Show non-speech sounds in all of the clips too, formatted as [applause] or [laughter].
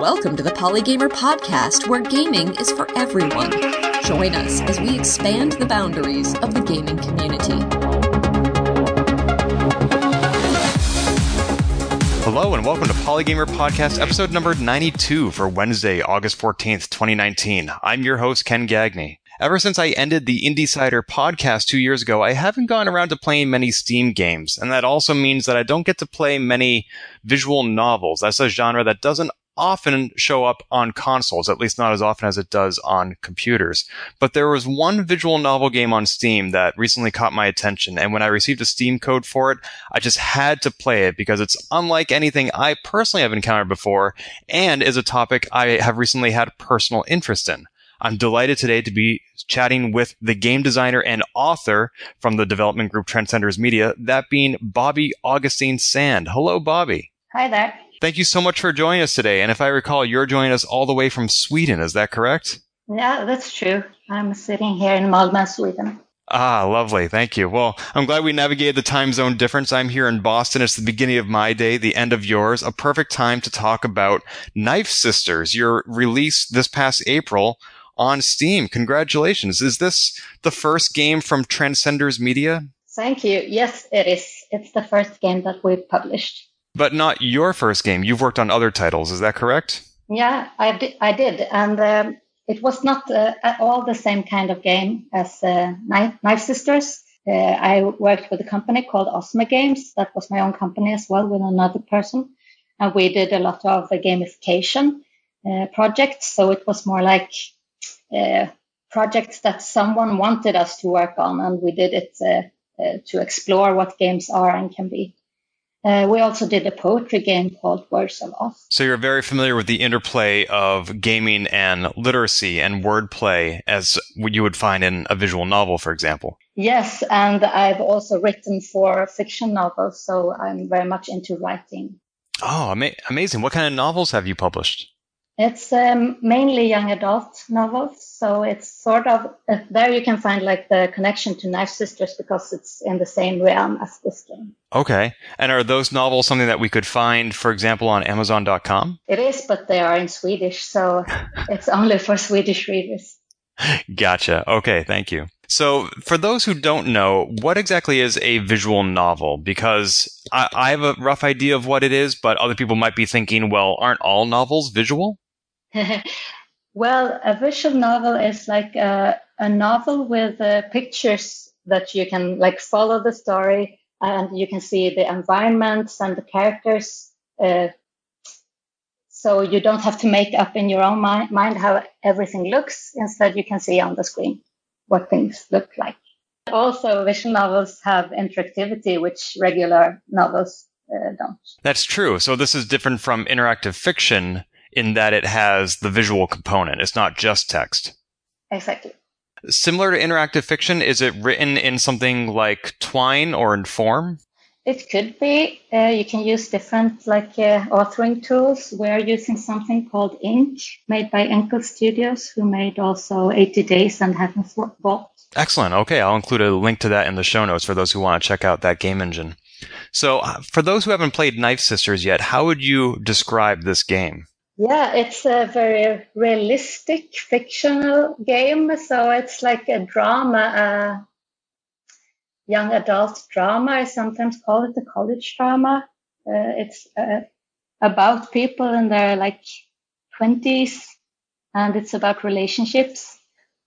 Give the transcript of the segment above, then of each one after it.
Welcome to the Polygamer Podcast, where gaming is for everyone. Join us as we expand the boundaries of the gaming community. Hello and welcome to Polygamer Podcast, episode number 92 for Wednesday, August 14th, 2019. I'm your host, Ken Gagne. Ever since I ended the Indiesider podcast two years ago, I haven't gone around to playing many Steam games, and that also means that I don't get to play many visual novels. That's a genre that doesn't often show up on consoles, at least not as often as it does on computers. But there was one visual novel game on Steam that recently caught my attention, and when I received a Steam code for it, I just had to play it because it's unlike anything I personally have encountered before and is a topic I have recently had personal interest in. I'm delighted today to be chatting with the game designer and author from the development group Transcenders Media, that being Bobby Augustine Sand. Hello, Bobby. Hi there. Thank you so much for joining us today. And if I recall, you're joining us all the way from Sweden. Is that correct? Yeah, that's true. I'm sitting here in Malmö, Sweden. Ah, lovely. Thank you. Well, I'm glad we navigated the time zone difference. I'm here in Boston. It's the beginning of my day, the end of yours. A perfect time to talk about Knife Sisters, your release this past April on Steam. Congratulations. Is this the first game from Transcenders Media? Thank you. Yes, it is. It's the first game that we've published. But not your first game. You've worked on other titles. Is that correct? Yeah, I did. I did. And um, it was not uh, at all the same kind of game as uh, Knife, Knife Sisters. Uh, I worked with a company called Osmo Games. That was my own company as well with another person. And we did a lot of gamification uh, projects. So it was more like uh, projects that someone wanted us to work on, and we did it uh, to explore what games are and can be. Uh, we also did a poetry game called Words of Oz. So you're very familiar with the interplay of gaming and literacy and wordplay as you would find in a visual novel, for example. Yes, and I've also written for fiction novels, so I'm very much into writing. Oh, ama- amazing. What kind of novels have you published? It's um, mainly young adult novels, so it's sort of uh, there you can find like the connection to Knife Sisters because it's in the same realm as this game. Okay, and are those novels something that we could find, for example, on Amazon.com? It is, but they are in Swedish, so [laughs] it's only for Swedish readers. Gotcha. Okay, thank you. So, for those who don't know, what exactly is a visual novel? Because I, I have a rough idea of what it is, but other people might be thinking, well, aren't all novels visual? [laughs] well, a visual novel is like a, a novel with uh, pictures that you can like follow the story and you can see the environments and the characters. Uh, so you don't have to make up in your own mi- mind how everything looks. Instead, you can see on the screen what things look like. Also, visual novels have interactivity, which regular novels uh, don't. That's true. So this is different from interactive fiction in that it has the visual component. It's not just text. Exactly. Similar to interactive fiction, is it written in something like Twine or Inform? It could be. Uh, you can use different like uh, authoring tools. We're using something called Ink, made by Inkle Studios, who made also 80 Days and Heaven's Vault. Excellent. Okay, I'll include a link to that in the show notes for those who want to check out that game engine. So, uh, for those who haven't played Knife Sisters yet, how would you describe this game? Yeah, it's a very realistic fictional game. So it's like a drama, a young adult drama. I sometimes call it the college drama. Uh, it's uh, about people in their like 20s and it's about relationships,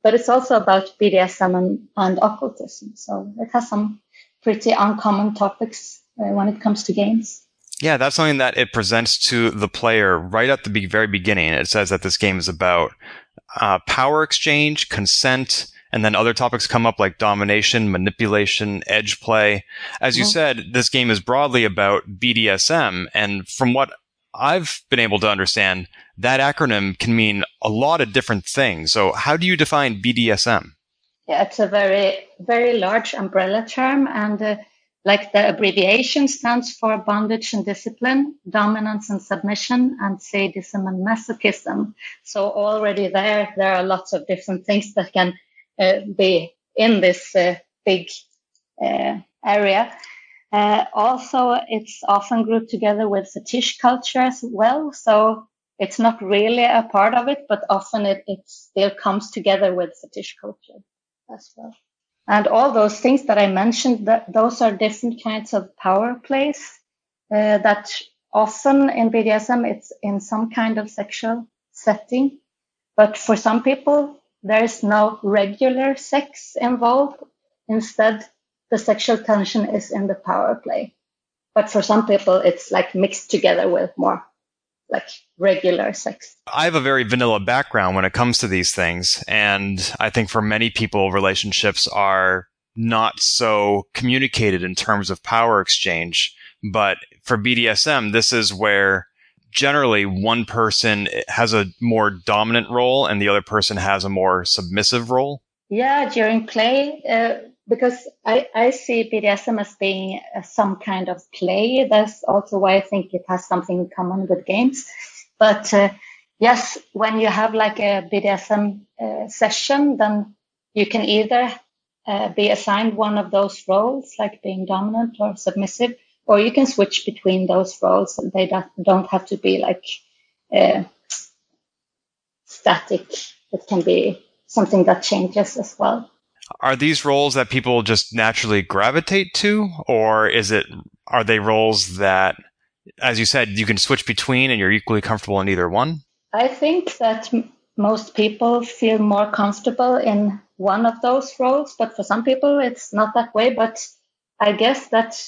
but it's also about BDSM and, and occultism. So it has some pretty uncommon topics uh, when it comes to games. Yeah, that's something that it presents to the player right at the be- very beginning. It says that this game is about uh, power exchange, consent, and then other topics come up like domination, manipulation, edge play. As you mm-hmm. said, this game is broadly about BDSM. And from what I've been able to understand, that acronym can mean a lot of different things. So how do you define BDSM? Yeah, it's a very, very large umbrella term. And uh, like the abbreviation stands for bondage and discipline, dominance and submission, and sadism and masochism. So already there, there are lots of different things that can be in this uh, big uh, area. Uh, also, it's often grouped together with fetish culture as well. So it's not really a part of it, but often it, it still comes together with fetish culture as well. And all those things that I mentioned, that those are different kinds of power plays uh, that often in BDSM it's in some kind of sexual setting. But for some people, there is no regular sex involved. Instead, the sexual tension is in the power play. But for some people, it's like mixed together with more like regular sex. I have a very vanilla background when it comes to these things. And I think for many people, relationships are not so communicated in terms of power exchange. But for BDSM, this is where generally one person has a more dominant role and the other person has a more submissive role. Yeah, during play, uh, because I, I see BDSM as being uh, some kind of play. That's also why I think it has something in common with games. But uh, yes, when you have like a BDSM uh, session, then you can either uh, be assigned one of those roles, like being dominant or submissive, or you can switch between those roles. They don't have to be like uh, static. It can be something that changes as well. Are these roles that people just naturally gravitate to, or is it are they roles that, as you said, you can switch between and you're equally comfortable in either one? I think that m- most people feel more comfortable in one of those roles, but for some people it's not that way. But I guess that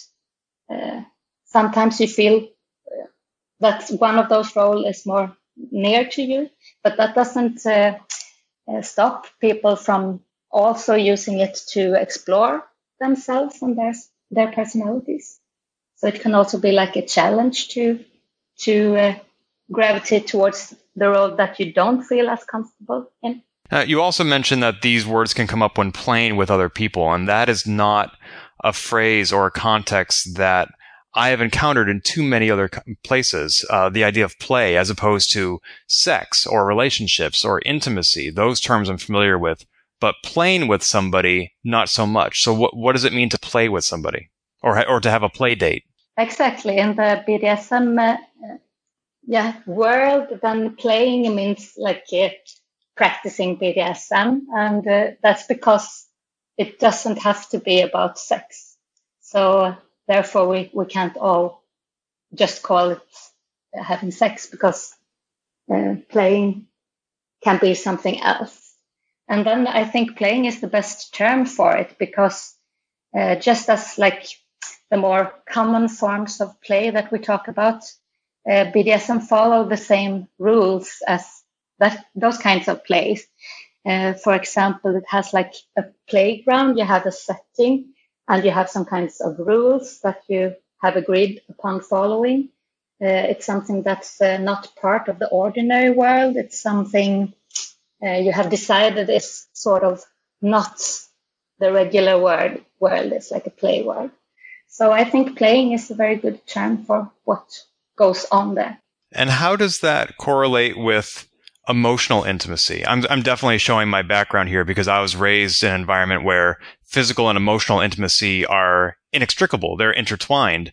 sometimes you feel uh, that one of those roles is more near to you, but that doesn't uh, uh stop people from also using it to explore themselves and their their personalities. So it can also be like a challenge to to uh, gravitate towards the role that you don't feel as comfortable in. Uh, you also mentioned that these words can come up when playing with other people, and that is not a phrase or a context that I have encountered in too many other places. Uh, the idea of play as opposed to sex or relationships or intimacy, those terms I'm familiar with but playing with somebody, not so much. So what, what does it mean to play with somebody or, or to have a play date? Exactly. In the BDSM, uh, yeah, world, then playing means like practicing BDSM. And uh, that's because it doesn't have to be about sex. So therefore we, we can't all just call it having sex because uh, playing can be something else. And then I think playing is the best term for it because uh, just as like the more common forms of play that we talk about, uh, BDSM follow the same rules as that those kinds of plays. Uh, for example, it has like a playground, you have a setting, and you have some kinds of rules that you have agreed upon following. Uh, it's something that's uh, not part of the ordinary world. It's something uh, you have decided is sort of not the regular word world. It's like a play world. So I think playing is a very good term for what goes on there. And how does that correlate with emotional intimacy? I'm, I'm definitely showing my background here because I was raised in an environment where physical and emotional intimacy are inextricable. They're intertwined.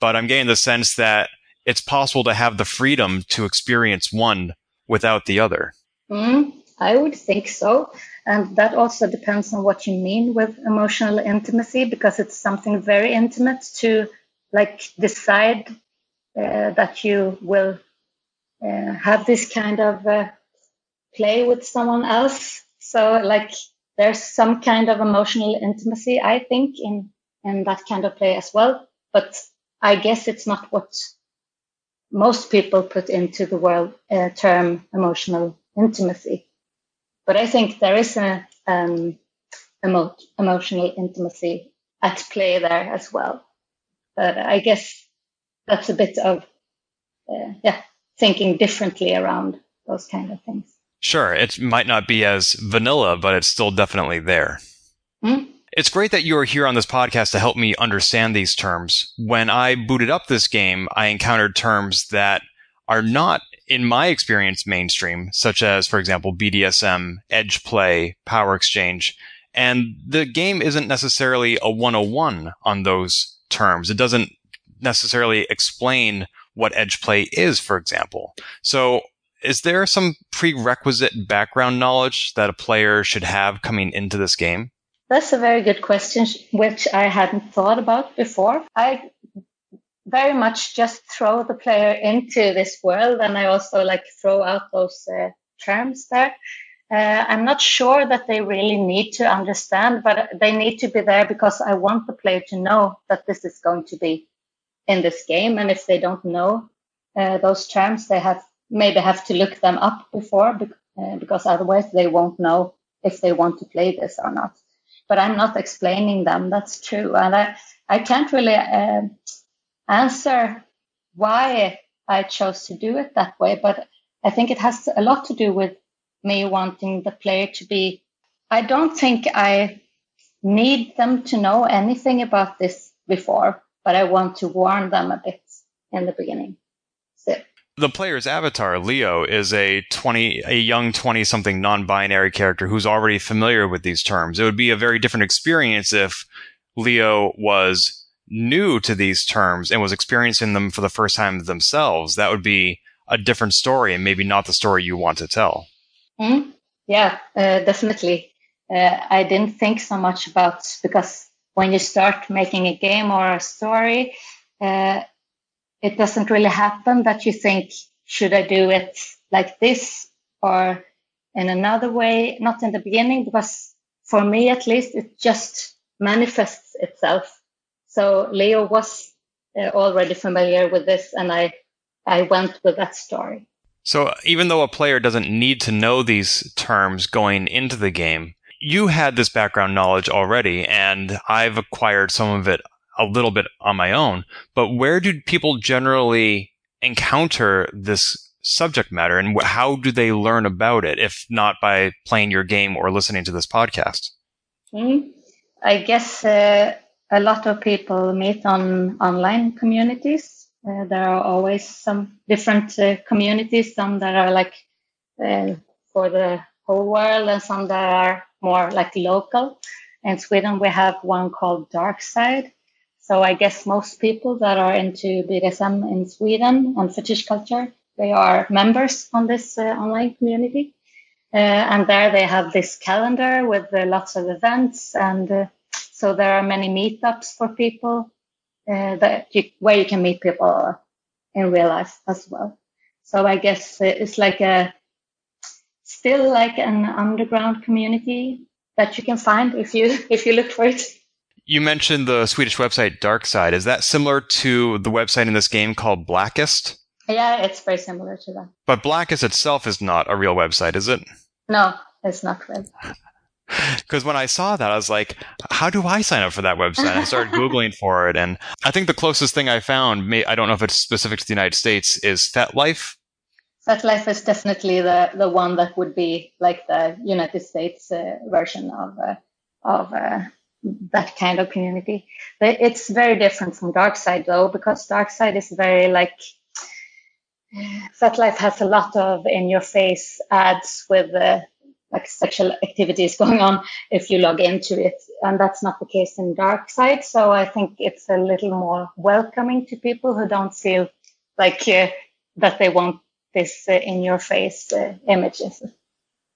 But I'm getting the sense that it's possible to have the freedom to experience one without the other. Mm, I would think so. And that also depends on what you mean with emotional intimacy, because it's something very intimate to like decide uh, that you will uh, have this kind of uh, play with someone else. So like there's some kind of emotional intimacy, I think, in, in that kind of play as well. But I guess it's not what most people put into the world uh, term emotional intimacy. But I think there is a um, emo- emotional intimacy at play there as well. But I guess that's a bit of uh, yeah thinking differently around those kind of things. Sure, it might not be as vanilla, but it's still definitely there. Mm? It's great that you are here on this podcast to help me understand these terms. When I booted up this game, I encountered terms that are not in my experience, mainstream, such as, for example, BDSM, edge play, power exchange. And the game isn't necessarily a 101 on those terms. It doesn't necessarily explain what edge play is, for example. So is there some prerequisite background knowledge that a player should have coming into this game? That's a very good question, which I hadn't thought about before. I very much just throw the player into this world, and I also like throw out those uh, terms there. Uh, I'm not sure that they really need to understand, but they need to be there because I want the player to know that this is going to be in this game. And if they don't know uh, those terms, they have maybe have to look them up before uh, because otherwise they won't know if they want to play this or not. But I'm not explaining them. That's true. And I, I can't really uh, answer why I chose to do it that way. But I think it has a lot to do with me wanting the player to be. I don't think I need them to know anything about this before, but I want to warn them a bit in the beginning. So the player's avatar, Leo, is a 20, a young 20 something non binary character who's already familiar with these terms. It would be a very different experience if Leo was new to these terms and was experiencing them for the first time themselves. That would be a different story and maybe not the story you want to tell. Mm, yeah, uh, definitely. Uh, I didn't think so much about because when you start making a game or a story, uh, it doesn't really happen that you think, should I do it like this or in another way? Not in the beginning, because for me at least, it just manifests itself. So Leo was uh, already familiar with this, and I I went with that story. So even though a player doesn't need to know these terms going into the game, you had this background knowledge already, and I've acquired some of it a little bit on my own. But where do people generally encounter this subject matter, and how do they learn about it, if not by playing your game or listening to this podcast? Mm, I guess uh, a lot of people meet on online communities. Uh, there are always some different uh, communities, some that are like uh, for the whole world, and some that are more like local. In Sweden, we have one called Dark Side. So I guess most people that are into BDSM in Sweden and fetish culture, they are members on this uh, online community. Uh, and there they have this calendar with uh, lots of events and so there are many meetups for people uh, that you, where you can meet people in real life as well. So I guess it's like a still like an underground community that you can find if you if you look for it. You mentioned the Swedish website Darkside. Is that similar to the website in this game called Blackest? Yeah, it's very similar to that. But Blackest itself is not a real website, is it? No, it's not real. [laughs] Because when I saw that, I was like, how do I sign up for that website? I started Googling for it. And I think the closest thing I found, may, I don't know if it's specific to the United States, is FetLife. FetLife is definitely the, the one that would be like the United States uh, version of, uh, of uh, that kind of community. But it's very different from Darkside though, because Darkside is very like, FetLife has a lot of in your face ads with uh, like sexual activities [laughs] going on if you log into it. And that's not the case in dark side. So I think it's a little more welcoming to people who don't feel like uh, that they want this uh, in your face uh, images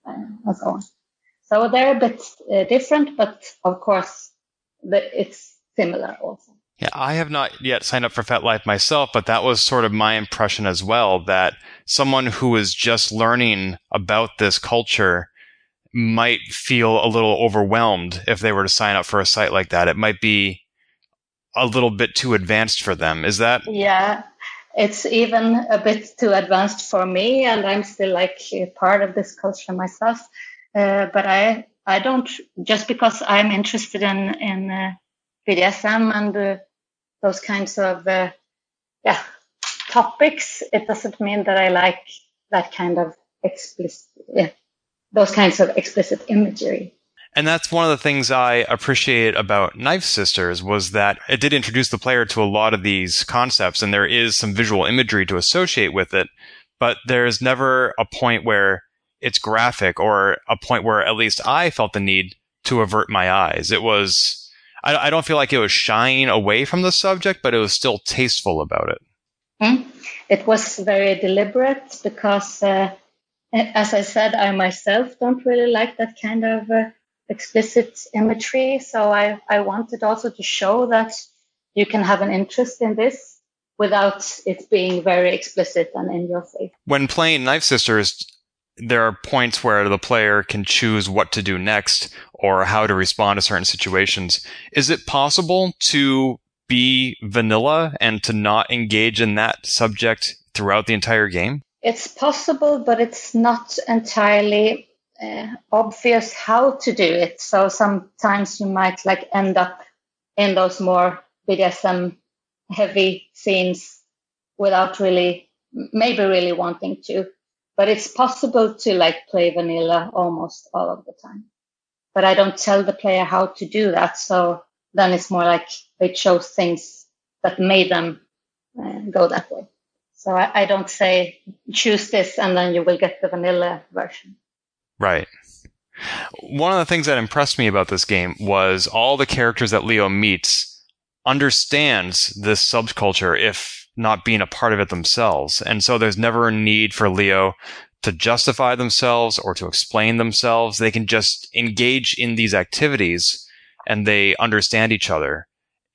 and so on. So they're a bit uh, different, but of course the, it's similar also. Yeah, I have not yet signed up for FetLife myself, but that was sort of my impression as well that someone who is just learning about this culture might feel a little overwhelmed if they were to sign up for a site like that. It might be a little bit too advanced for them. Is that? Yeah, it's even a bit too advanced for me, and I'm still like part of this culture myself. Uh, but I I don't just because I'm interested in in uh, BDSM and uh, those kinds of uh, yeah topics. It doesn't mean that I like that kind of explicit yeah, those kinds of explicit imagery. And that's one of the things I appreciate about Knife Sisters was that it did introduce the player to a lot of these concepts and there is some visual imagery to associate with it, but there's never a point where it's graphic or a point where at least I felt the need to avert my eyes. It was, I, I don't feel like it was shying away from the subject, but it was still tasteful about it. Mm. it was very deliberate because, uh, as I said, I myself don't really like that kind of uh, explicit imagery. So I, I wanted also to show that you can have an interest in this without it being very explicit and in your face. When playing Knife Sisters, there are points where the player can choose what to do next or how to respond to certain situations. Is it possible to be vanilla and to not engage in that subject throughout the entire game? It's possible, but it's not entirely uh, obvious how to do it. So sometimes you might like end up in those more BDSM heavy scenes without really, maybe really wanting to. But it's possible to like play vanilla almost all of the time. But I don't tell the player how to do that. So then it's more like they chose things that made them uh, go that way. So I, I don't say choose this and then you will get the vanilla version. Right. One of the things that impressed me about this game was all the characters that Leo meets understands this subculture if not being a part of it themselves. And so there's never a need for Leo to justify themselves or to explain themselves. They can just engage in these activities and they understand each other.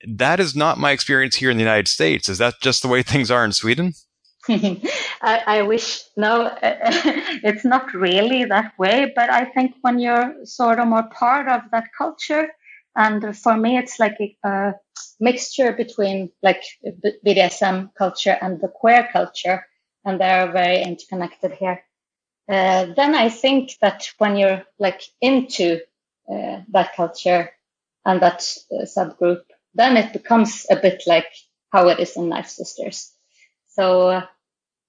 That is not my experience here in the United States. Is that just the way things are in Sweden? [laughs] I, I, wish no, [laughs] it's not really that way. But I think when you're sort of more part of that culture, and for me, it's like a, a mixture between like BDSM culture and the queer culture, and they are very interconnected here. Uh, then I think that when you're like into uh, that culture, and that uh, subgroup, then it becomes a bit like how it is in Knife Sisters. So uh,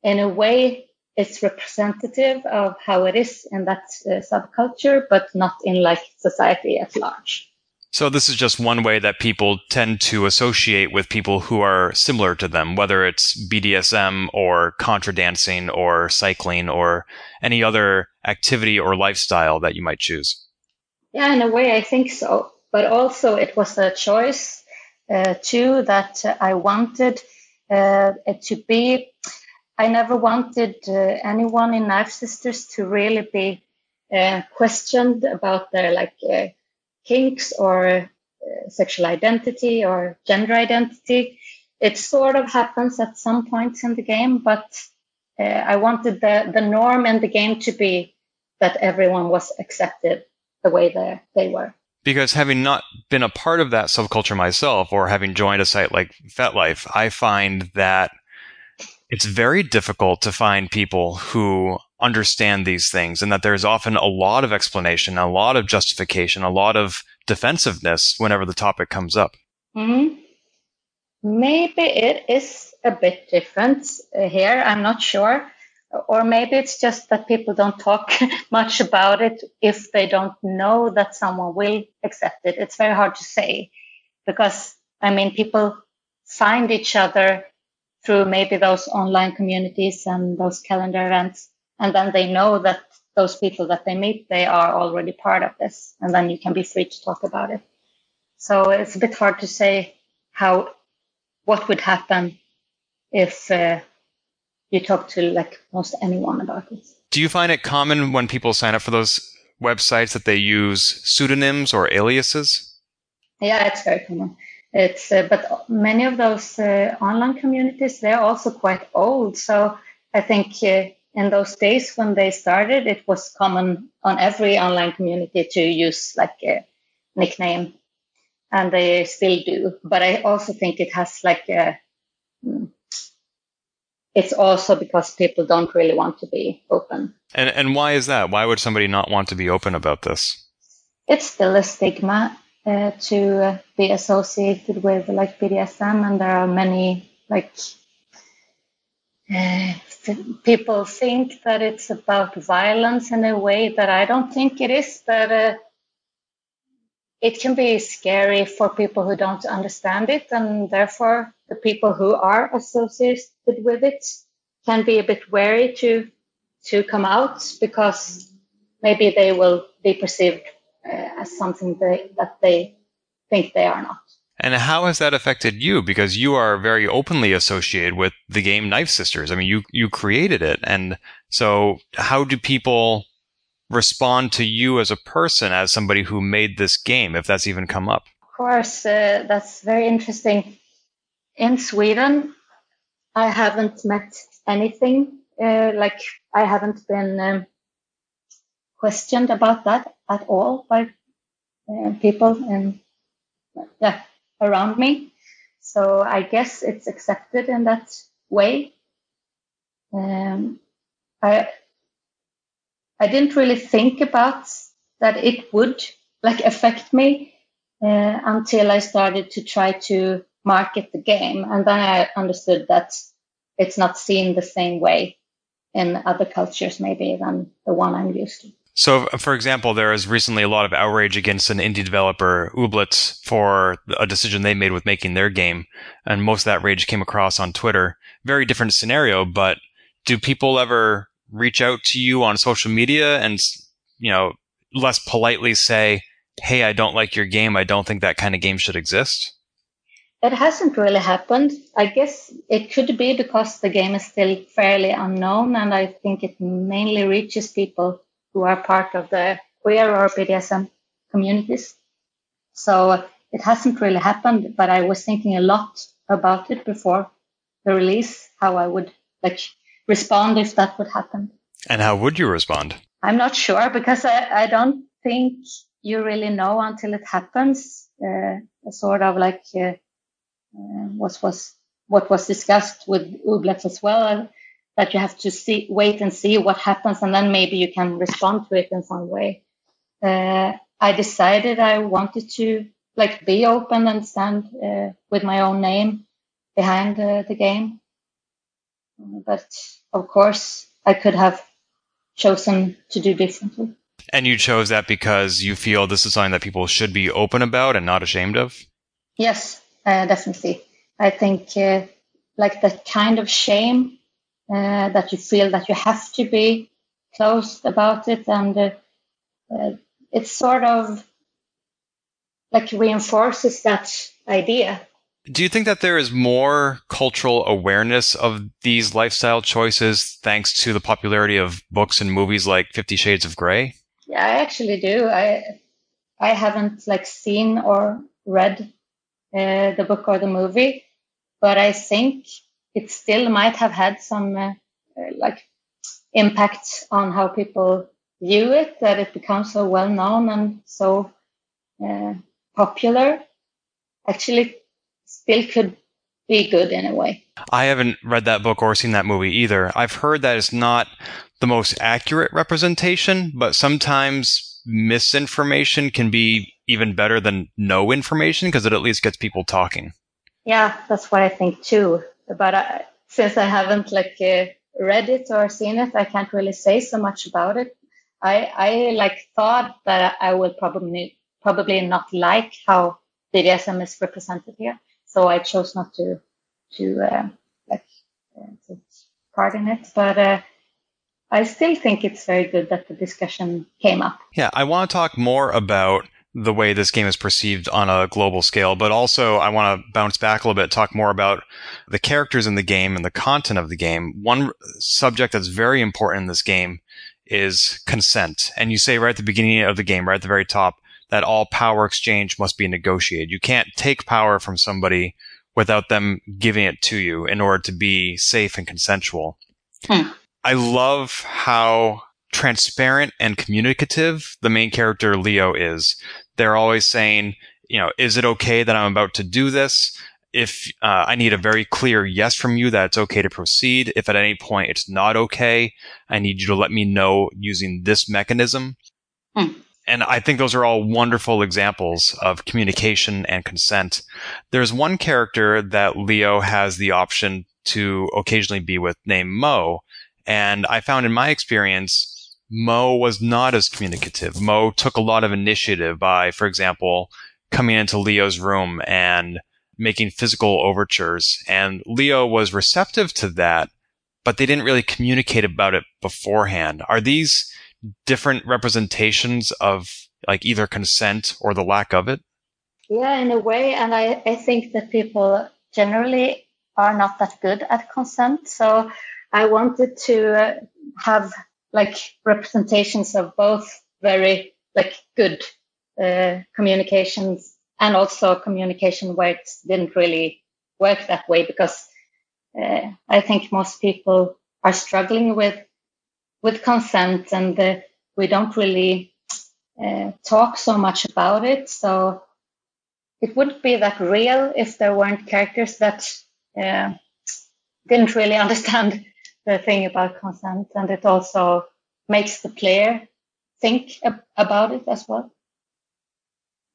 in a way, it's representative of how it is in that uh, subculture, but not in like society at large. So this is just one way that people tend to associate with people who are similar to them, whether it's BDSM or contra dancing or cycling or any other activity or lifestyle that you might choose. Yeah, in a way, I think so but also it was a choice uh, too that I wanted uh, to be. I never wanted uh, anyone in Knife Sisters to really be uh, questioned about their like uh, kinks or uh, sexual identity or gender identity. It sort of happens at some points in the game, but I wanted the, the norm in the game to be that everyone was accepted the way they, they were because having not been a part of that subculture myself or having joined a site like FetLife, I find that it's very difficult to find people who understand these things and that there's often a lot of explanation, a lot of justification, a lot of defensiveness whenever the topic comes up. Mm-hmm. Maybe it is a bit different here. I'm not sure or maybe it's just that people don't talk [laughs] much about it if they don't know that someone will accept it. It's very hard to say because I mean, people find each other through maybe those online communities and those calendar events. And then they know that those people that they meet, they are already part of this. And then you can be free to talk about it. So it's a bit hard to say how, what would happen if uh, you talk to like most anyone about it. Do you find it common when people sign up for those websites that they use pseudonyms or aliases? Yeah, it's very common. It's uh, but many of those uh, online communities they're also quite old. So I think uh, in those days when they started, it was common on every online community to use like a nickname, and they still do. But I also think it has like a hmm, it's also because people don't really want to be open. And and why is that? Why would somebody not want to be open about this? It's still a stigma uh, to uh, be associated with like BDSM, and there are many like uh, people think that it's about violence in a way that I don't think it is. That uh, it can be scary for people who don't understand it, and therefore the people who are associated with it can be a bit wary to to come out because maybe they will be perceived uh, as something they, that they think they are not. And how has that affected you? Because you are very openly associated with the game Knife Sisters. I mean, you, you created it. And so how do people respond to you as a person, as somebody who made this game, if that's even come up? Of course, uh, that's very interesting. In Sweden, I haven't met anything uh, like I haven't been um, questioned about that at all by uh, people and yeah around me. So I guess it's accepted in that way. Um, I I didn't really think about that it would like affect me uh, until I started to try to market the game, and then I understood that it's not seen the same way in other cultures maybe than the one I'm used to. So, for example, there is recently a lot of outrage against an indie developer, Ooblets, for a decision they made with making their game. And most of that rage came across on Twitter. Very different scenario, but do people ever reach out to you on social media and, you know, less politely say, Hey, I don't like your game. I don't think that kind of game should exist? It hasn't really happened. I guess it could be because the game is still fairly unknown and I think it mainly reaches people who are part of the queer or BDSM communities. So it hasn't really happened, but I was thinking a lot about it before the release, how I would like respond if that would happen. And how would you respond? I'm not sure because I, I don't think you really know until it happens. Uh, sort of like uh, what was what was discussed with Ooblets as well that you have to see, wait and see what happens, and then maybe you can respond to it in some way. Uh, I decided I wanted to like be open and stand uh, with my own name behind uh, the game, but of course I could have chosen to do differently. And you chose that because you feel this is something that people should be open about and not ashamed of. Yes, uh, definitely. I think uh, like that kind of shame uh, that you feel that you have to be closed about it and uh, uh, it sort of like reinforces that idea. Do you think that there is more cultural awareness of these lifestyle choices thanks to the popularity of books and movies like 50 shades of gray yeah i actually do. I i haven't like seen or read uh, the book or the movie but i think it still might have had some uh, like impact on how people view it that it becomes so well known and so uh, popular. Actually still could be good in a way. I haven't read that book or seen that movie either. I've heard that it's not the most accurate representation but sometimes misinformation can be even better than no information because it at least gets people talking yeah that's what i think too but I, since I haven't like uh, read it or seen it, I can't really say so much about it. I I like thought that I will probably probably not like how BDSM is represented here, so I chose not to to uh, like uh, part in it. But uh, I still think it's very good that the discussion came up. Yeah, I want to talk more about the way this game is perceived on a global scale, but also I want to bounce back a little bit, talk more about the characters in the game and the content of the game. One subject that's very important in this game is consent. And you say right at the beginning of the game, right at the very top, that all power exchange must be negotiated. You can't take power from somebody without them giving it to you in order to be safe and consensual. Hmm. I love how transparent and communicative the main character Leo is. They're always saying, you know, is it okay that I'm about to do this? If uh, I need a very clear yes from you that it's okay to proceed. If at any point it's not okay, I need you to let me know using this mechanism. Hmm. And I think those are all wonderful examples of communication and consent. There's one character that Leo has the option to occasionally be with named Mo. And I found in my experience, Mo was not as communicative. Mo took a lot of initiative by, for example, coming into Leo's room and making physical overtures. And Leo was receptive to that, but they didn't really communicate about it beforehand. Are these different representations of like either consent or the lack of it? Yeah, in a way. And I, I think that people generally are not that good at consent. So I wanted to have like representations of both very like good uh, communications and also communication where it didn't really work that way because uh, I think most people are struggling with with consent and uh, we don't really uh, talk so much about it. So it wouldn't be that real if there weren't characters that uh, didn't really [laughs] understand the thing about consent, and it also makes the player think ab- about it as well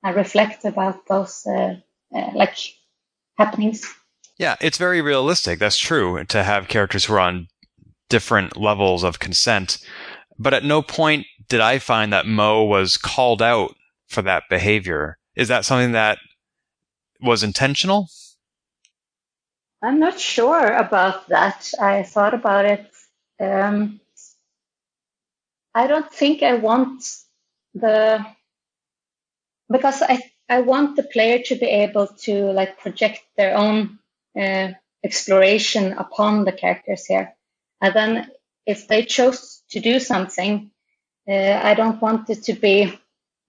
and reflect about those uh, uh, like happenings. Yeah, it's very realistic. That's true to have characters who are on different levels of consent. But at no point did I find that Mo was called out for that behavior. Is that something that was intentional? I'm not sure about that. I thought about it. Um, I don't think I want the because I I want the player to be able to like project their own uh, exploration upon the characters here, and then if they chose to do something, uh, I don't want it to be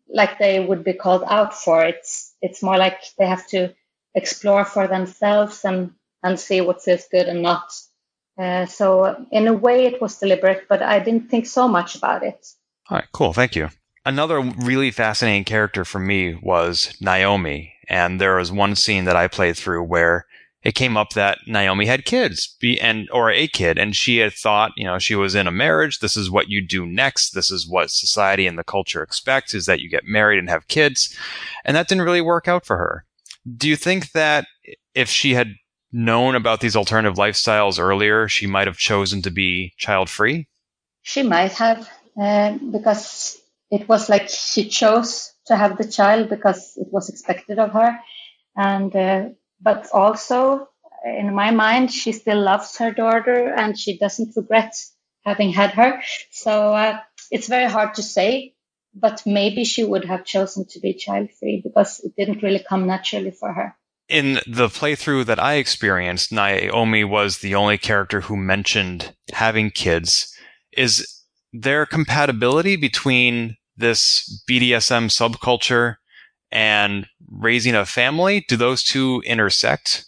like they would be called out for. It's it's more like they have to explore for themselves and and see what feels good and not. Uh, so in a way, it was deliberate, but I didn't think so much about it. All right, cool. Thank you. Another really fascinating character for me was Naomi, and there was one scene that I played through where it came up that Naomi had kids, be, and or a kid, and she had thought, you know, she was in a marriage. This is what you do next. This is what society and the culture expects: is that you get married and have kids, and that didn't really work out for her. Do you think that if she had known about these alternative lifestyles earlier, she might have chosen to be child free? She might have, uh, because it was like she chose to have the child because it was expected of her. And, uh, but also in my mind, she still loves her daughter and she doesn't regret having had her. So uh, it's very hard to say, but maybe she would have chosen to be child free because it didn't really come naturally for her in the playthrough that I experienced, Naomi was the only character who mentioned having kids. Is there compatibility between this BDSM subculture and raising a family? Do those two intersect?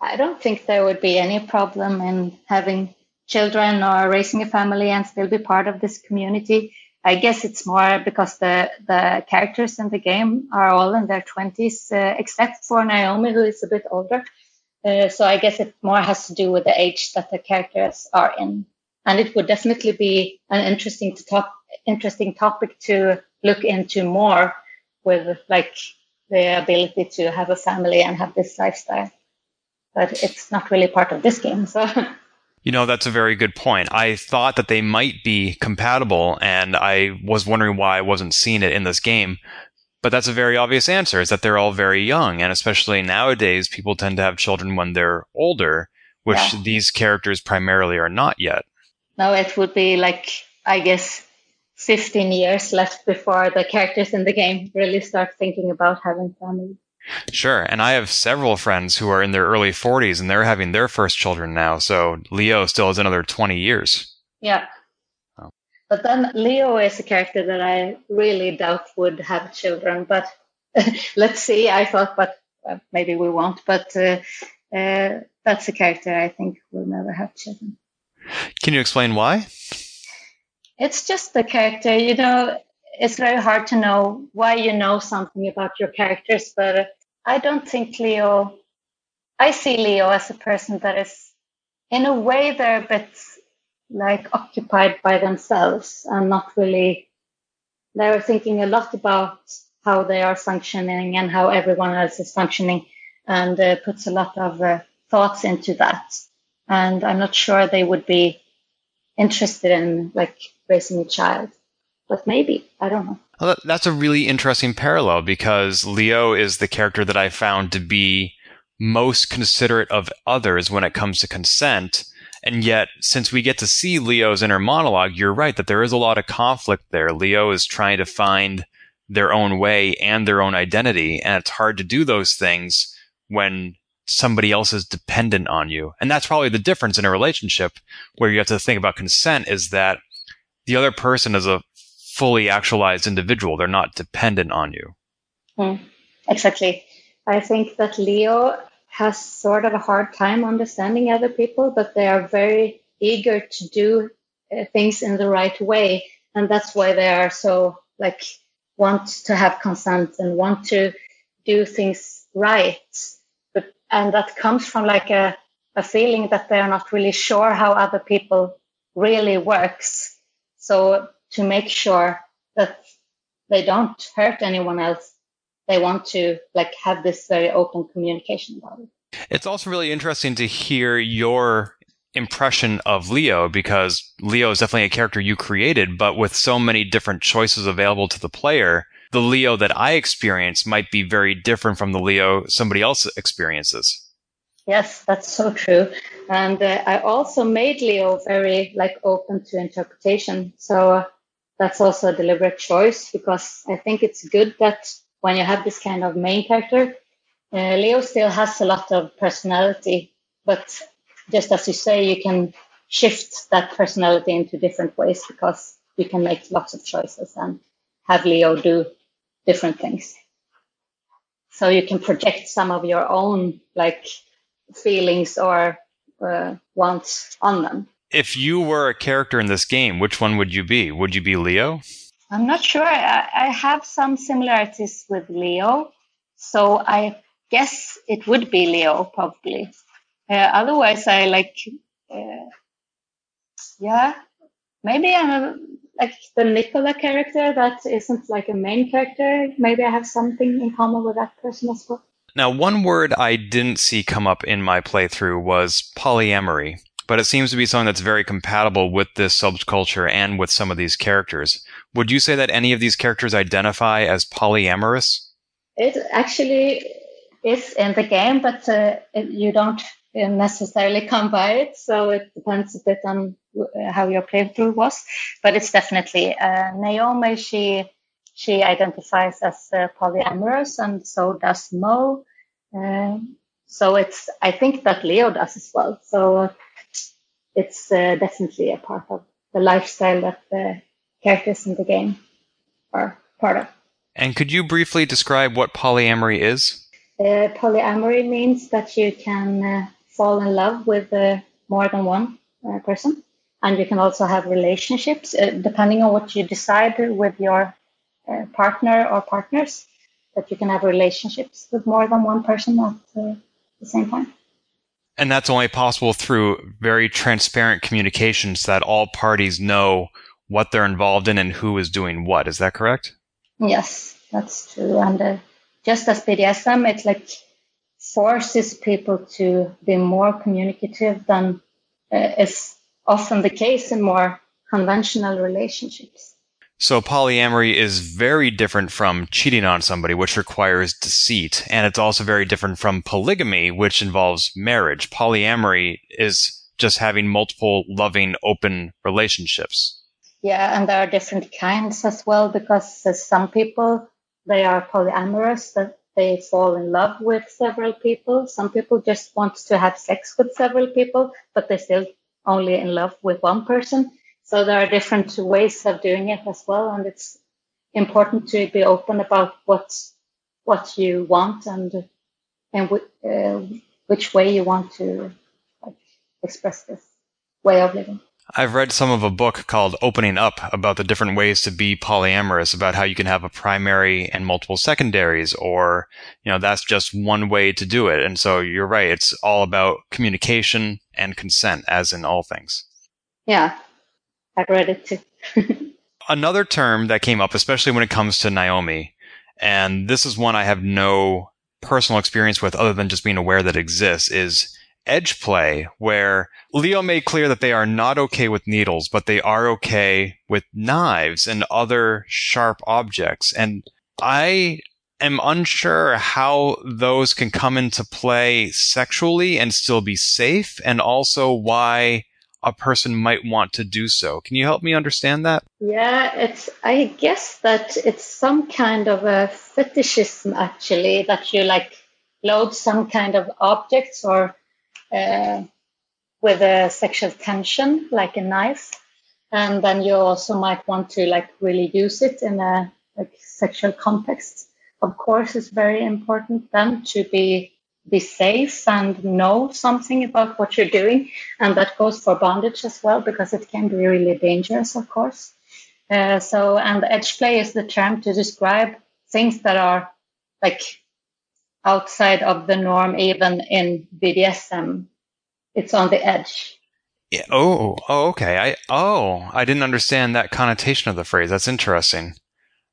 I don't think there would be any problem in having children or raising a family and still be part of this community. I guess it's more because the the characters in the game are all in their twenties, uh, except for Naomi, who is a bit older. Uh, so I guess it more has to do with the age that the characters are in, and it would definitely be an interesting to talk, interesting topic to look into more, with like the ability to have a family and have this lifestyle. But it's not really part of this game, so. [laughs] You know, that's a very good point. I thought that they might be compatible, and I was wondering why I wasn't seeing it in this game. But that's a very obvious answer, is that they're all very young, and especially nowadays, people tend to have children when they're older, which yeah. these characters primarily are not yet. No, it would be like, I guess, 15 years left before the characters in the game really start thinking about having families. Sure. And I have several friends who are in their early 40s and they're having their first children now. So Leo still has another 20 years. Yeah. Oh. But then Leo is a character that I really doubt would have children. But [laughs] let's see. I thought, but uh, maybe we won't. But uh, uh, that's a character I think will never have children. Can you explain why? It's just the character. You know, it's very hard to know why you know something about your characters, but I don't think Leo, I see Leo as a person that is, in a way, they're a bit like occupied by themselves and not really, they're thinking a lot about how they are functioning and how everyone else is functioning and uh, puts a lot of uh, thoughts into that. And I'm not sure they would be interested in like raising a child but maybe I don't know. Well, that's a really interesting parallel because Leo is the character that I found to be most considerate of others when it comes to consent. And yet, since we get to see Leo's inner monologue, you're right that there is a lot of conflict there. Leo is trying to find their own way and their own identity. And it's hard to do those things when somebody else is dependent on you. And that's probably the difference in a relationship where you have to think about consent is that the other person is a fully actualized individual. They're not dependent on you. Mm, exactly. I think that Leo has sort of a hard time understanding other people, but they are very eager to do uh, things in the right way. And that's why they are so like want to have consent and want to do things right But, and that comes from like a, a feeling that they're not really sure how other people really works. So to make sure that they don't hurt anyone else, they want to like have this very open communication about it. It's also really interesting to hear your impression of Leo because Leo is definitely a character you created, but with so many different choices available to the player, the Leo that I experience might be very different from the Leo somebody else experiences. Yes, that's so true. And uh, I also made Leo very like open to interpretation. So uh, that's also a deliberate choice because I think it's good that when you have this kind of main character, uh, Leo still has a lot of personality, but just as you say, you can shift that personality into different ways because you can make lots of choices and have Leo do different things. So you can project some of your own like feelings or uh, wants on them. If you were a character in this game, which one would you be? Would you be Leo? I'm not sure. I, I have some similarities with Leo, so I guess it would be Leo probably. Uh, otherwise, I like, uh, yeah, maybe I'm a like the Nicola character that isn't like a main character. Maybe I have something in common with that person as well. Now, one word I didn't see come up in my playthrough was polyamory, but it seems to be something that's very compatible with this subculture and with some of these characters. Would you say that any of these characters identify as polyamorous? It actually is in the game, but uh, you don't necessarily come by it. So it depends a bit on uh, how your playthrough was, but it's definitely uh, Naomi. She she identifies as uh, polyamorous, and so does Mo. Uh, so it's I think that Leo does as well. So it's uh, definitely a part of the lifestyle that the characters in the game are part of. And could you briefly describe what polyamory is? polyamory means that you can fall in love with uh, more than one uh, person. And you can also have relationships, uh, depending on what you decide with your partner or partners, that you can have relationships with more than one person at the same time. And that's only possible through very transparent communications that all parties know what they're involved in and who is doing what. Is that correct? Yes, that's true. And uh, just as BDSM, it like forces people to be more communicative than uh, is often the case in more conventional relationships. So polyamory is very different from cheating on somebody, which requires deceit. And it's also very different from polygamy, which involves marriage. Polyamory is just having multiple loving, open relationships. Yeah, and there are different kinds as well, because some people, they are polyamorous, that they fall in love with several people. Some people just want to have sex with several people, but they're still only in love with one person. So there are different ways of doing it as well, and it's important to be open about what what you want and and uh, which way you want to like, express this way of living. I've read some of a book called Opening Up about the different ways to be polyamorous, about how you can have a primary and multiple secondaries, or, you know, that's just one way to do it. And so you're right. It's all about communication and consent, as in all things. Yeah. I've read it too. [laughs] Another term that came up, especially when it comes to Naomi, and this is one I have no personal experience with other than just being aware that it exists, is edge play where Leo made clear that they are not okay with needles, but they are okay with knives and other sharp objects. And I am unsure how those can come into play sexually and still be safe, and also why a person might want to do so. Can you help me understand that? Yeah, it's. I guess that it's some kind of a fetishism actually that you like load some kind of objects or uh, with a sexual tension, like a knife, and then you also might want to like really use it in a like sexual context. Of course, it's very important then to be be safe and know something about what you're doing. And that goes for bondage as well, because it can be really dangerous, of course. Uh, so, and edge play is the term to describe things that are like outside of the norm, even in BDSM. It's on the edge. Yeah. Oh, oh, okay. I, oh, I didn't understand that connotation of the phrase. That's interesting.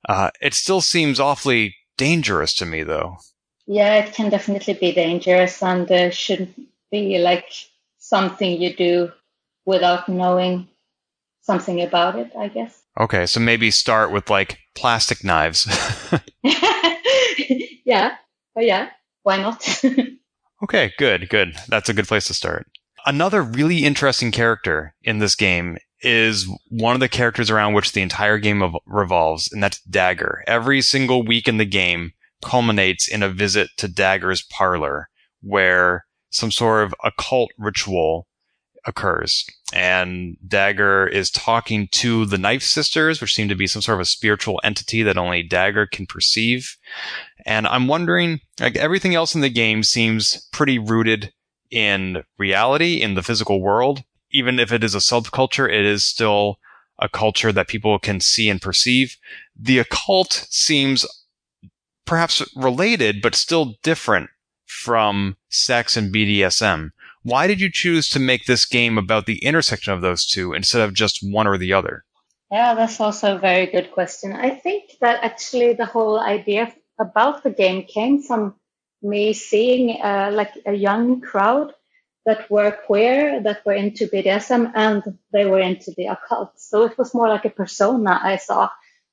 Uh, it still seems awfully dangerous to me, though. Yeah, it can definitely be dangerous and uh, shouldn't be like something you do without knowing something about it, I guess. Okay, so maybe start with like plastic knives. [laughs] [laughs] yeah. Oh, yeah. Why not? [laughs] okay, good, good. That's a good place to start. Another really interesting character in this game is one of the characters around which the entire game revolves, and that's Dagger. Every single week in the game, culminates in a visit to Dagger's parlor where some sort of occult ritual occurs. And Dagger is talking to the Knife Sisters, which seem to be some sort of a spiritual entity that only Dagger can perceive. And I'm wondering, like everything else in the game seems pretty rooted in reality, in the physical world. Even if it is a subculture, it is still a culture that people can see and perceive. The occult seems perhaps related, but still different from sex and BDSM. Why did you choose to make this game about the intersection of those two instead of just one or the other? Yeah, that's also a very good question. I think that actually the whole idea about the game came from me seeing uh, like a young crowd that were queer, that were into BDSM, and they were into the occult. So it was more like a persona I saw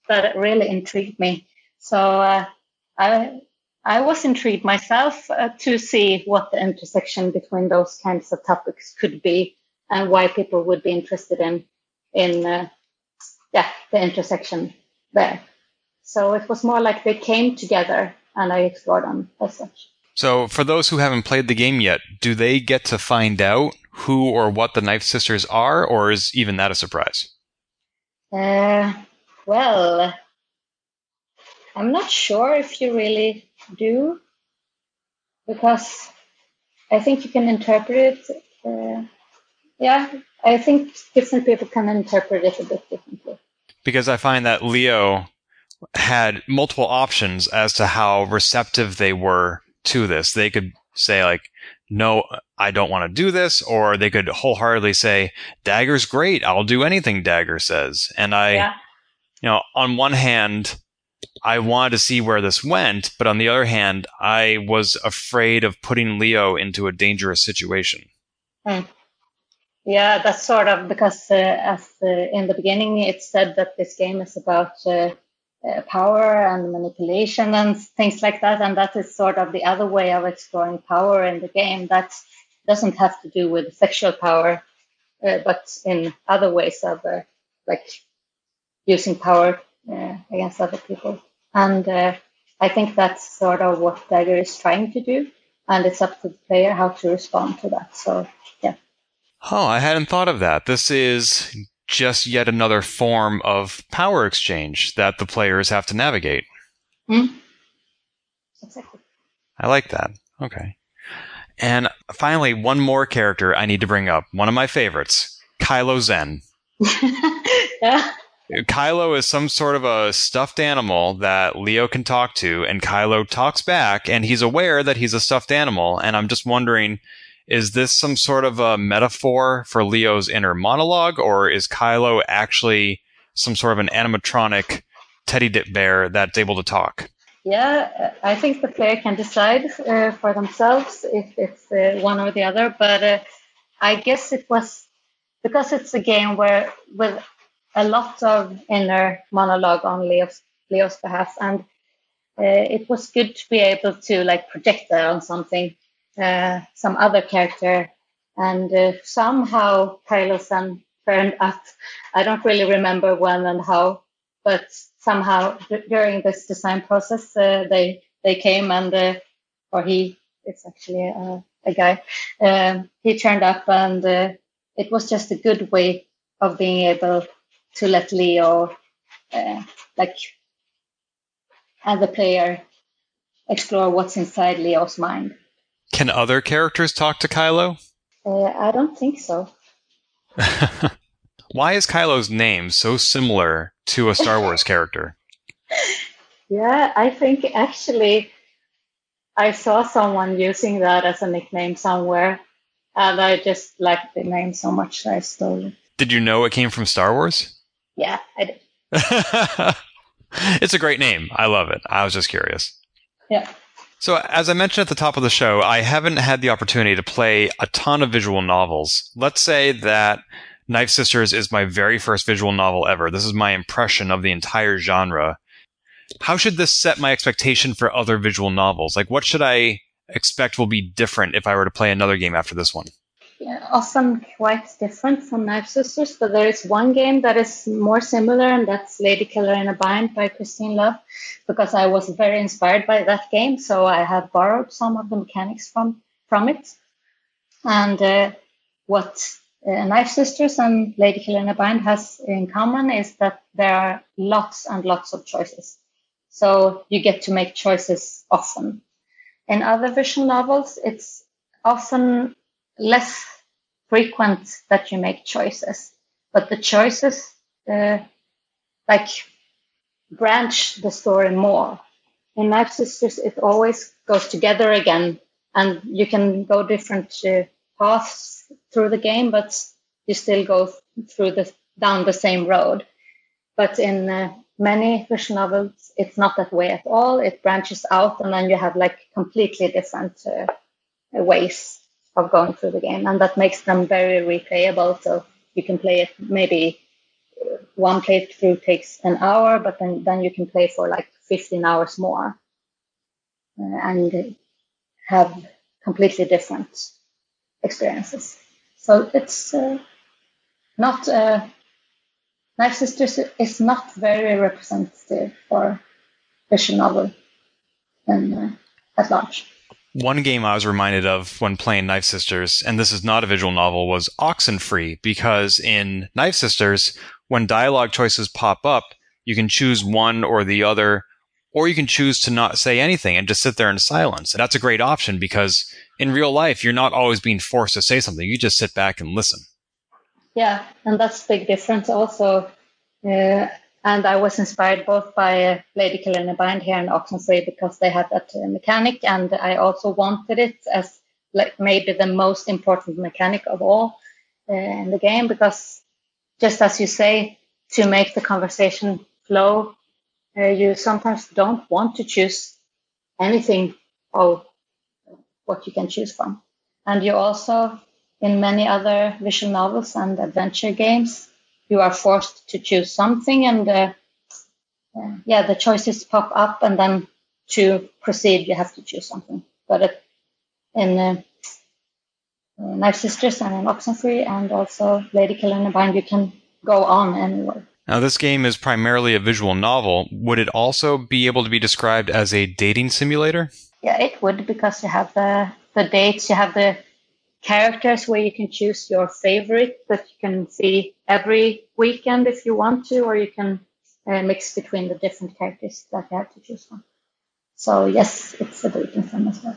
that really intrigued me. So uh, I I was intrigued myself uh, to see what the intersection between those kinds of topics could be and why people would be interested in in uh, yeah the intersection there. So it was more like they came together and I explored them as such. So for those who haven't played the game yet, do they get to find out who or what the Knife Sisters are, or is even that a surprise? Uh, well, I'm not sure if you really do, because I think you can interpret it. Uh, yeah, I think different people can interpret it a bit differently. Because I find that Leo had multiple options as to how receptive they were to this. They could say like, no, I don't want to do this, or they could wholeheartedly say, Dagger's great. I'll do anything Dagger says. And I, yeah. you know, on one hand, I wanted to see where this went, but on the other hand, I was afraid of putting Leo into a dangerous situation. Mm. Yeah, that's sort of because uh, as uh, in the beginning it said that this game is about uh, uh, power and manipulation and things like that, and that is sort of the other way of exploring power in the game. That doesn't have to do with sexual power, uh, but in other ways of uh, like using power uh, against other people. And uh, I think that's sort of what Dagger is trying to do. And it's up to the player how to respond to that. So, yeah. Oh, I hadn't thought of that. This is just yet another form of power exchange that the players have to navigate. Mm-hmm. Exactly. I like that. Okay. And finally, one more character I need to bring up. One of my favorites, Kylo Zen. [laughs] [laughs] yeah. Kylo is some sort of a stuffed animal that Leo can talk to, and Kylo talks back, and he's aware that he's a stuffed animal. And I'm just wondering, is this some sort of a metaphor for Leo's inner monologue, or is Kylo actually some sort of an animatronic teddy dip bear that's able to talk? Yeah, I think the player can decide uh, for themselves if it's uh, one or the other, but uh, I guess it was because it's a game where with a lot of inner monologue on Leo's, Leo's behalf, and uh, it was good to be able to like project that on something, uh, some other character, And uh, somehow Kylo turned up. I don't really remember when and how, but somehow during this design process, uh, they they came and uh, or he it's actually a, a guy. Um, he turned up and uh, it was just a good way of being able to let Leo uh, like as a player explore what's inside Leo's mind. Can other characters talk to Kylo? Uh, I don't think so. [laughs] Why is Kylo's name so similar to a Star Wars character? [laughs] Yeah, I think actually I saw someone using that as a nickname somewhere, and I just liked the name so much that I stole it. Did you know it came from Star Wars? Yeah, I did. [laughs] it's a great name. I love it. I was just curious. Yeah. So, as I mentioned at the top of the show, I haven't had the opportunity to play a ton of visual novels. Let's say that Knife Sisters is my very first visual novel ever. This is my impression of the entire genre. How should this set my expectation for other visual novels? Like, what should I expect will be different if I were to play another game after this one? Often quite different from Knife Sisters, but there is one game that is more similar, and that's Lady Killer in a Bind by Christine Love, because I was very inspired by that game, so I have borrowed some of the mechanics from from it. And uh, what uh, Knife Sisters and Lady Killer in a Bind has in common is that there are lots and lots of choices, so you get to make choices often. In other visual novels, it's often less frequent that you make choices, but the choices uh, like branch the story more. In Knife Sisters, it always goes together again, and you can go different uh, paths through the game, but you still go through the down the same road. But in uh, many fiction novels, it's not that way at all. It branches out, and then you have like completely different uh, ways of going through the game, and that makes them very replayable. So you can play it maybe one playthrough takes an hour, but then then you can play for like 15 hours more, uh, and have completely different experiences. So it's uh, not uh, Knife Sisters is not very representative for visual novel and uh, at large. One game I was reminded of when playing Knife Sisters, and this is not a visual novel, was Oxenfree, because in Knife Sisters, when dialogue choices pop up, you can choose one or the other, or you can choose to not say anything and just sit there in silence. And that's a great option because in real life, you're not always being forced to say something. You just sit back and listen. Yeah, and that's big difference also. Uh, and I was inspired both by uh, Lady Killer in a Bind here and Oxenfree because they had that uh, mechanic, and I also wanted it as like maybe the most important mechanic of all uh, in the game because just as you say, to make the conversation flow, uh, you sometimes don't want to choose anything of what you can choose from. And you also, in many other visual novels and adventure games, you are forced to choose something and uh, uh, yeah the choices pop up and then to proceed you have to choose something but it, in uh, uh, Knife Sisters and in Oxenfree and also Lady Killer in a Bind you can go on anywhere. Now this game is primarily a visual novel. Would it also be able to be described as a dating simulator? Yeah, it would because you have the the dates, you have the characters where you can choose your favorite that you can see every weekend if you want to, or you can uh, mix between the different characters that you have to choose from. So yes, it's a dating sim as well.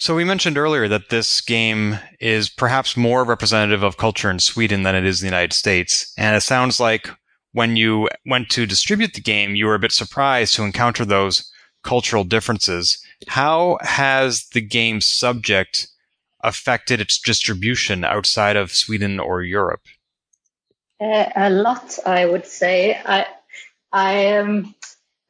So we mentioned earlier that this game is perhaps more representative of culture in Sweden than it is in the United States, and it sounds like when you went to distribute the game, you were a bit surprised to encounter those cultural differences. How has the game's subject affected its distribution outside of Sweden or Europe? Uh, a lot, I would say. I, I, um,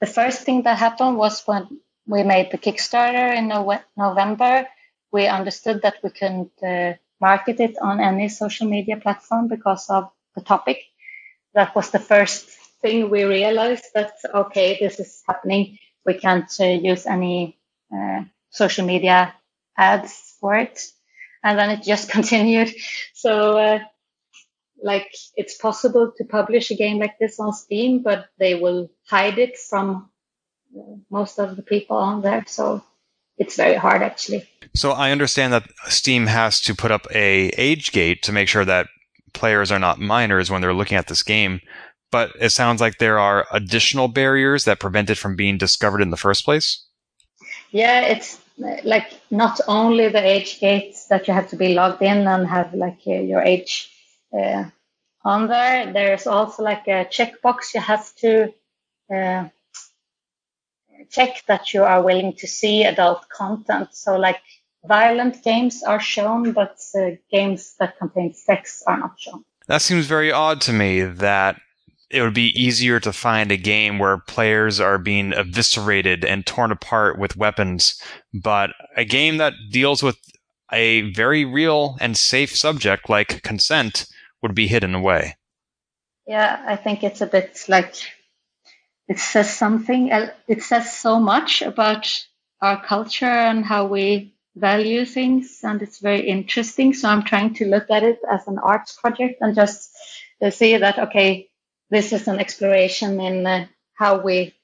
the first thing that happened was when we made the Kickstarter in no- November. We understood that we couldn't uh, market it on any social media platform because of the topic. That was the first thing we realized that okay, this is happening. We can't uh, use any uh, social media ads for it. And then it just [laughs] continued. So, uh, like, it's possible to publish a game like this on Steam, but they will hide it from most of the people on there. So it's very hard actually. So I understand that Steam has to put up a age gate to make sure that players are not minors when they're looking at this game. But it sounds like there are additional barriers that prevent it from being discovered in the first place. Yeah, it's like not only the age gates that you have to be logged in and have like uh, your age uh, on there. There's also like a checkbox you have to uh, check that you are willing to see adult content. So like violent games are shown, but uh, games that contain sex are not shown. That seems very odd to me that it would be easier to find a game where players are being eviscerated and torn apart with weapons, but a game that deals with a very real and safe subject like consent would be hidden away. Yeah, I think it's a bit like it says something, uh, it says so much about our culture and how we value things, and it's very interesting. So I'm trying to look at it as an arts project and just uh, see that, okay, this is an exploration in uh, how we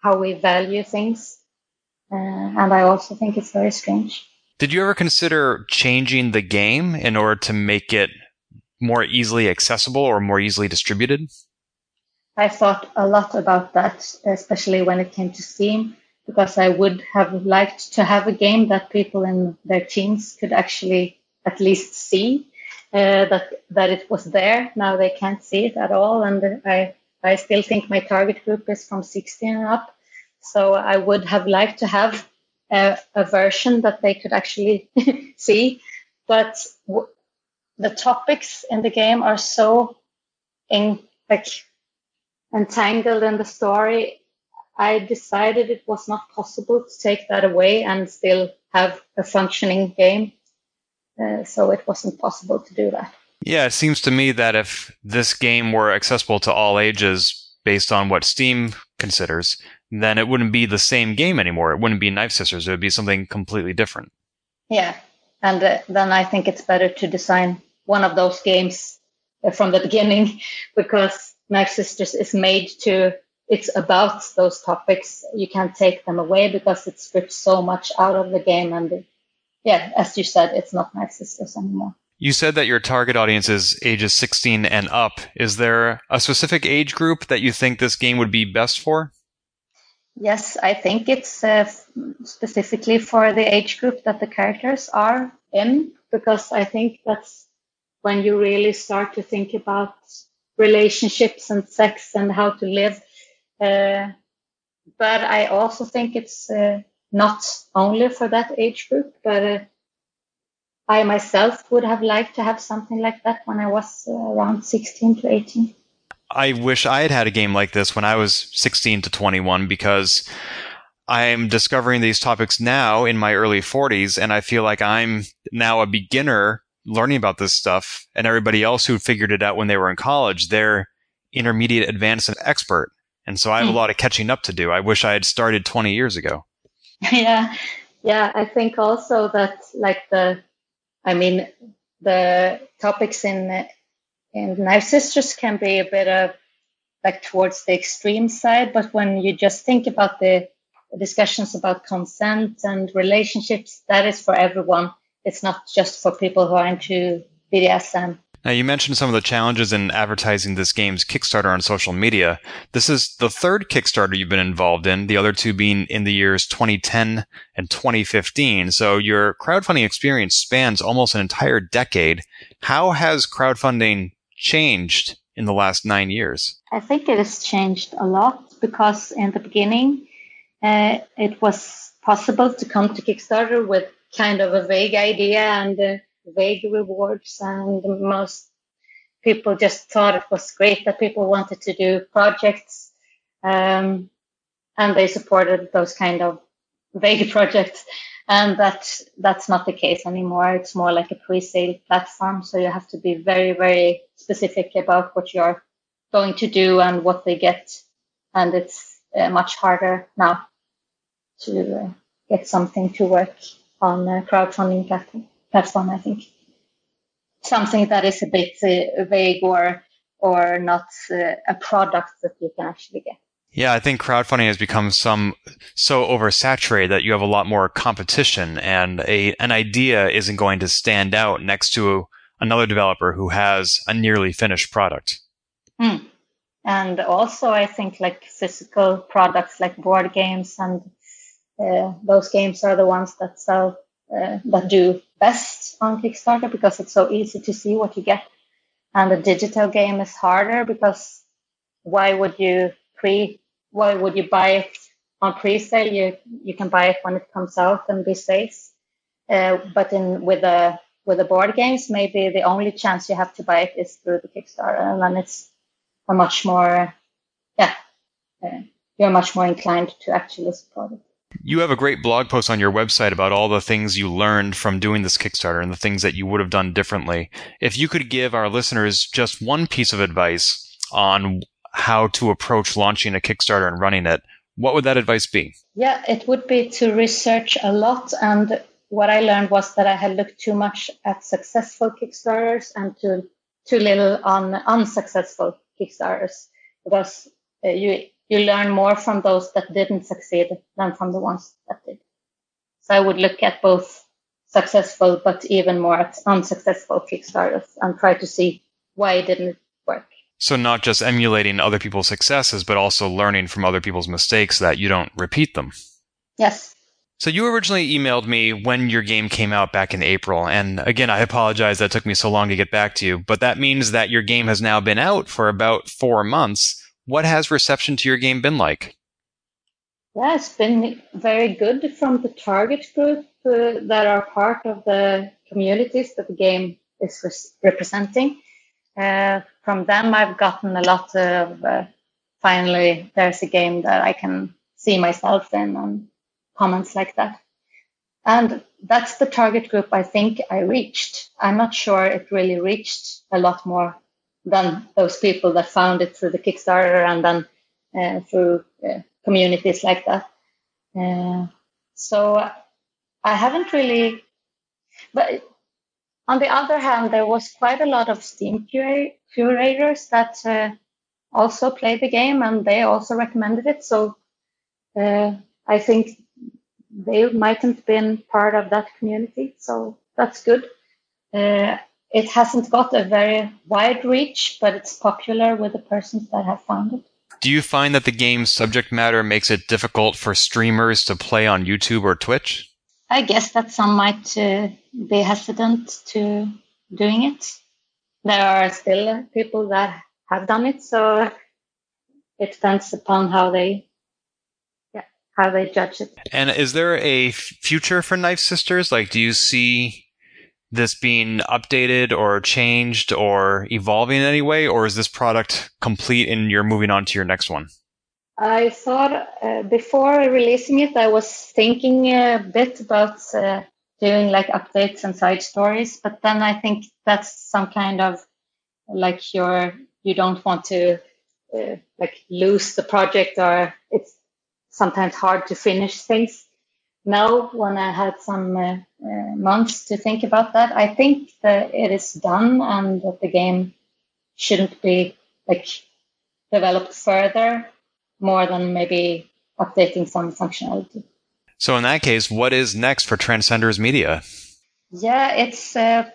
how we value things, uh, and I also think it's very strange. Did you ever consider changing the game in order to make it more easily accessible or more easily distributed? I thought a lot about that, especially when it came to Steam, because I would have liked to have a game that people in their teens could actually at least see uh, that that it was there. Now they can't see it at all, and I I still think my target group is from 16 and up. So I would have liked to have a, a version that they could actually [laughs] see, but w- the topics in the game are so in like entangled in the story, I decided it was not possible to take that away and still have a functioning game. Uh, so it wasn't possible to do that. Yeah, it seems to me that if this game were accessible to all ages based on what Steam considers, then it wouldn't be the same game anymore. It wouldn't be Knife Sisters. It would be something completely different. Yeah. And uh, then I think it's better to design one of those games uh, from the [laughs] beginning because Knife Sisters is made to, it's about those topics. You can't take them away because it strips so much out of the game. And yeah, as you said, it's not Sisters anymore. You said that your target audience is ages 16 and up. Is there a specific age group that you think this game would be best for? Yes, I think it's uh, specifically for the age group that the characters are in, because I think that's when you really start to think about relationships and sex and how to live. Uh, but I also think it's uh, not only for that age group, but uh, I myself would have liked to have something like that when I was uh, around 16 to 18. I wish I had had a game like this when I was 16 to 21 because I'm discovering these topics now in my early 40s, and I feel like I'm now a beginner learning about this stuff and everybody else who figured it out when they were in college, they're intermediate, advanced, and expert. And so I have mm. a hmm. lot of catching up to do. I wish I had started 20 years ago. [laughs] Yeah. Yeah. I think also that like the, I mean, the topics in, in Knife Sisters can be a bit of like towards the extreme side. But when you just think about the discussions about consent and relationships, that is for everyone it's not just for people who are into BDSM. Now, you mentioned some of the challenges in advertising this game's Kickstarter on social media. This is the third Kickstarter you've been involved in, the other two being in the years 2010 and 2015. So your crowdfunding experience spans almost an entire decade. How has crowdfunding changed in the last nine years? I think it has changed a lot because in the beginning, uh, it was possible to come to Kickstarter with kind of a vague idea and uh, vague rewards. And most people just thought it was great that people wanted to do projects. Um, and they supported those kind of vague [laughs] projects. And that, that's not the case anymore. It's more like a pre-sale platform. So you have to be very, very specific about what you're going to do and what they get. And it's uh, much harder now to uh, get something to work on a crowdfunding platform. That's fun, I think. Something that is a bit uh, vague or or not uh, a product that you can actually get. Yeah, I think crowdfunding has become some so oversaturated that you have a lot more competition and a an idea isn't going to stand out next to another developer who has a nearly finished product. Mm. And also, I think like physical products like board games and uh, those games are the ones that sell uh, that do best on Kickstarter because it's so easy to see what you get. And the digital game is harder because why would you pre why would you buy it on pre-sale? You you can buy it when it comes out and be safe. Uh, but in with the with the board games, maybe the only chance you have to buy it is through the Kickstarter, and then it's a much more yeah uh, you're much more inclined to actually support it. You have a great blog post on your website about all the things you learned from doing this Kickstarter and the things that you would have done differently. If you could give our listeners just one piece of advice on how to approach launching a Kickstarter and running it, what would that advice be? Yeah, it would be to research a lot. And what I learned was that I had looked too much at successful Kickstarters and too, too little on unsuccessful Kickstarters because uh, you, you learn more from those that didn't succeed than from the ones that did. So I would look at both successful, but even more at unsuccessful Kickstarters and try to see why it didn't work. So not just emulating other people's successes, but also learning from other people's mistakes that you don't repeat them. Yes. So you originally emailed me when your game came out back in April, and again, I apologize that took me so long to get back to you, but that means that your game has now been out for about four months. What has reception to your game been like? Yeah, it's been very good from the target group uh, that are part of the communities that the game is re- representing. Uh, from them, I've gotten a lot of uh, finally there's a game that I can see myself in and comments like that. And that's the target group I think I reached. I'm not sure it really reached a lot more than those people that found it through the Kickstarter and then uh, through uh, communities like that. Uh, so I haven't really, but on the other hand, there was quite a lot of Steam curators that uh, also played the game and they also recommended it. So uh, I think they mightn't been part of that community. So that's good. Uh, it hasn't got a very wide reach, but it's popular with the persons that have found it. Do you find that the game's subject matter makes it difficult for streamers to play on YouTube or Twitch? I guess that some might uh, be hesitant to doing it. There are still people that have done it, so it depends upon how they yeah, how they judge it. And is there a future for Knife Sisters? Like, do you see this being updated or changed or evolving in any way, or is this product complete and you're moving on to your next one? I thought uh, before releasing it, I was thinking a bit about uh, doing like updates and side stories, but then I think that's some kind of like you're you don't want to uh, like lose the project or it's sometimes hard to finish things. Now, when I had some uh, uh, months to think about that, I think that it is done and that the game shouldn't be like developed further more than maybe updating some functionality. So in that case, what is next for Transcenders Media? Yeah, it's uh,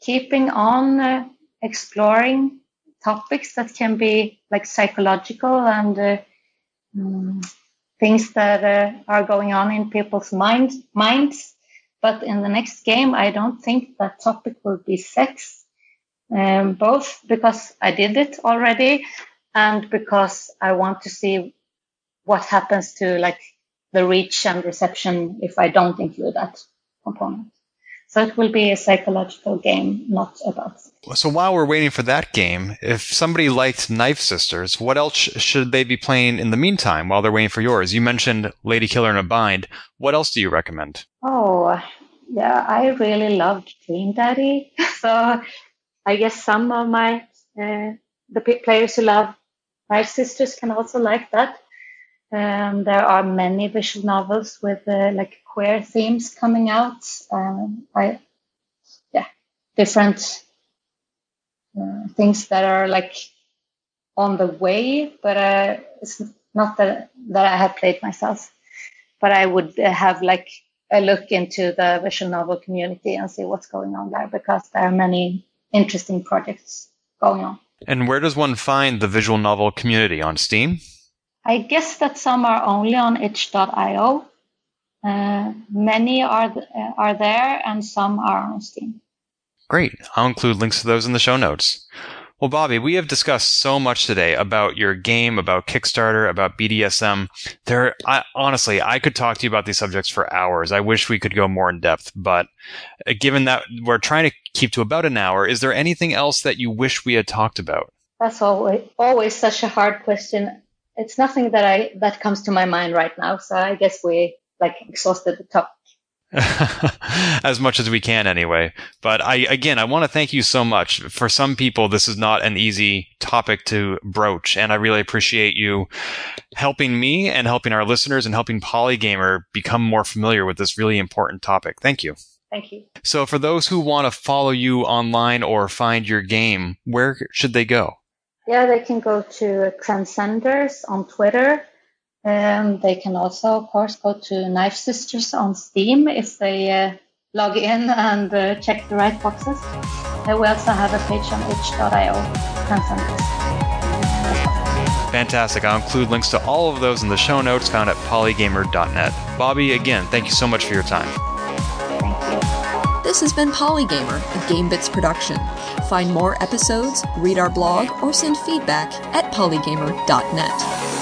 keeping on uh, exploring topics that can be like psychological and uh, um, things that uh, are going on in people's mind, minds. But in the next game, I don't think that topic will be sex, um, both because I did it already and because I want to see what happens to like the reach and reception if I don't include that component. So it will be a psychological game, not about. So while we're waiting for that game, if somebody liked Knife Sisters, what else should they be playing in the meantime while they're waiting for yours? You mentioned Lady Killer in a Bind. What else do you recommend? Oh, yeah, I really loved Dream Daddy. [laughs] so I guess some of my uh, the players who love Knife Sisters can also like that. Um, there are many visual novels with uh, like queer themes coming out. Um, I, yeah, different uh, things that are like on the way, but uh, it's not that that I have played myself. But I would have like a look into the visual novel community and see what's going on there because there are many interesting projects going on. And where does one find the visual novel community on Steam? I guess that some are only on itch.io. Uh, many are th- are there, and some are on Steam. Great. I'll include links to those in the show notes. Well, Bobby, we have discussed so much today about your game, about Kickstarter, about BDSM. There, I, honestly, I could talk to you about these subjects for hours. I wish we could go more in depth, but uh, given that we're trying to keep to about an hour, is there anything else that you wish we had talked about? That's always always such a hard question. It's nothing that I that comes to my mind right now. So I guess we like exhausted the topic. [laughs] as much as we can anyway. But I, again, I want to thank you so much. For some people, this is not an easy topic to broach. And I really appreciate you helping me and helping our listeners and helping Polygamer become more familiar with this really important topic. Thank you. Thank you. So for those who want to follow you online or find your game, where should they go? Yeah, they can go to Transcenders on Twitter um, they can also, of course, go to Knife Sisters on Steam if they uh, log in and uh, check the right boxes. Uh, we also have a page on itch.io. Transcenders. Fantastic. I'll include links to all of those in the show notes found at polygamer.net. Bobby, again, thank you so much for your time. This has been Polygamer, a GameBits production. Find more episodes, read our blog, or send feedback at polygamer.net.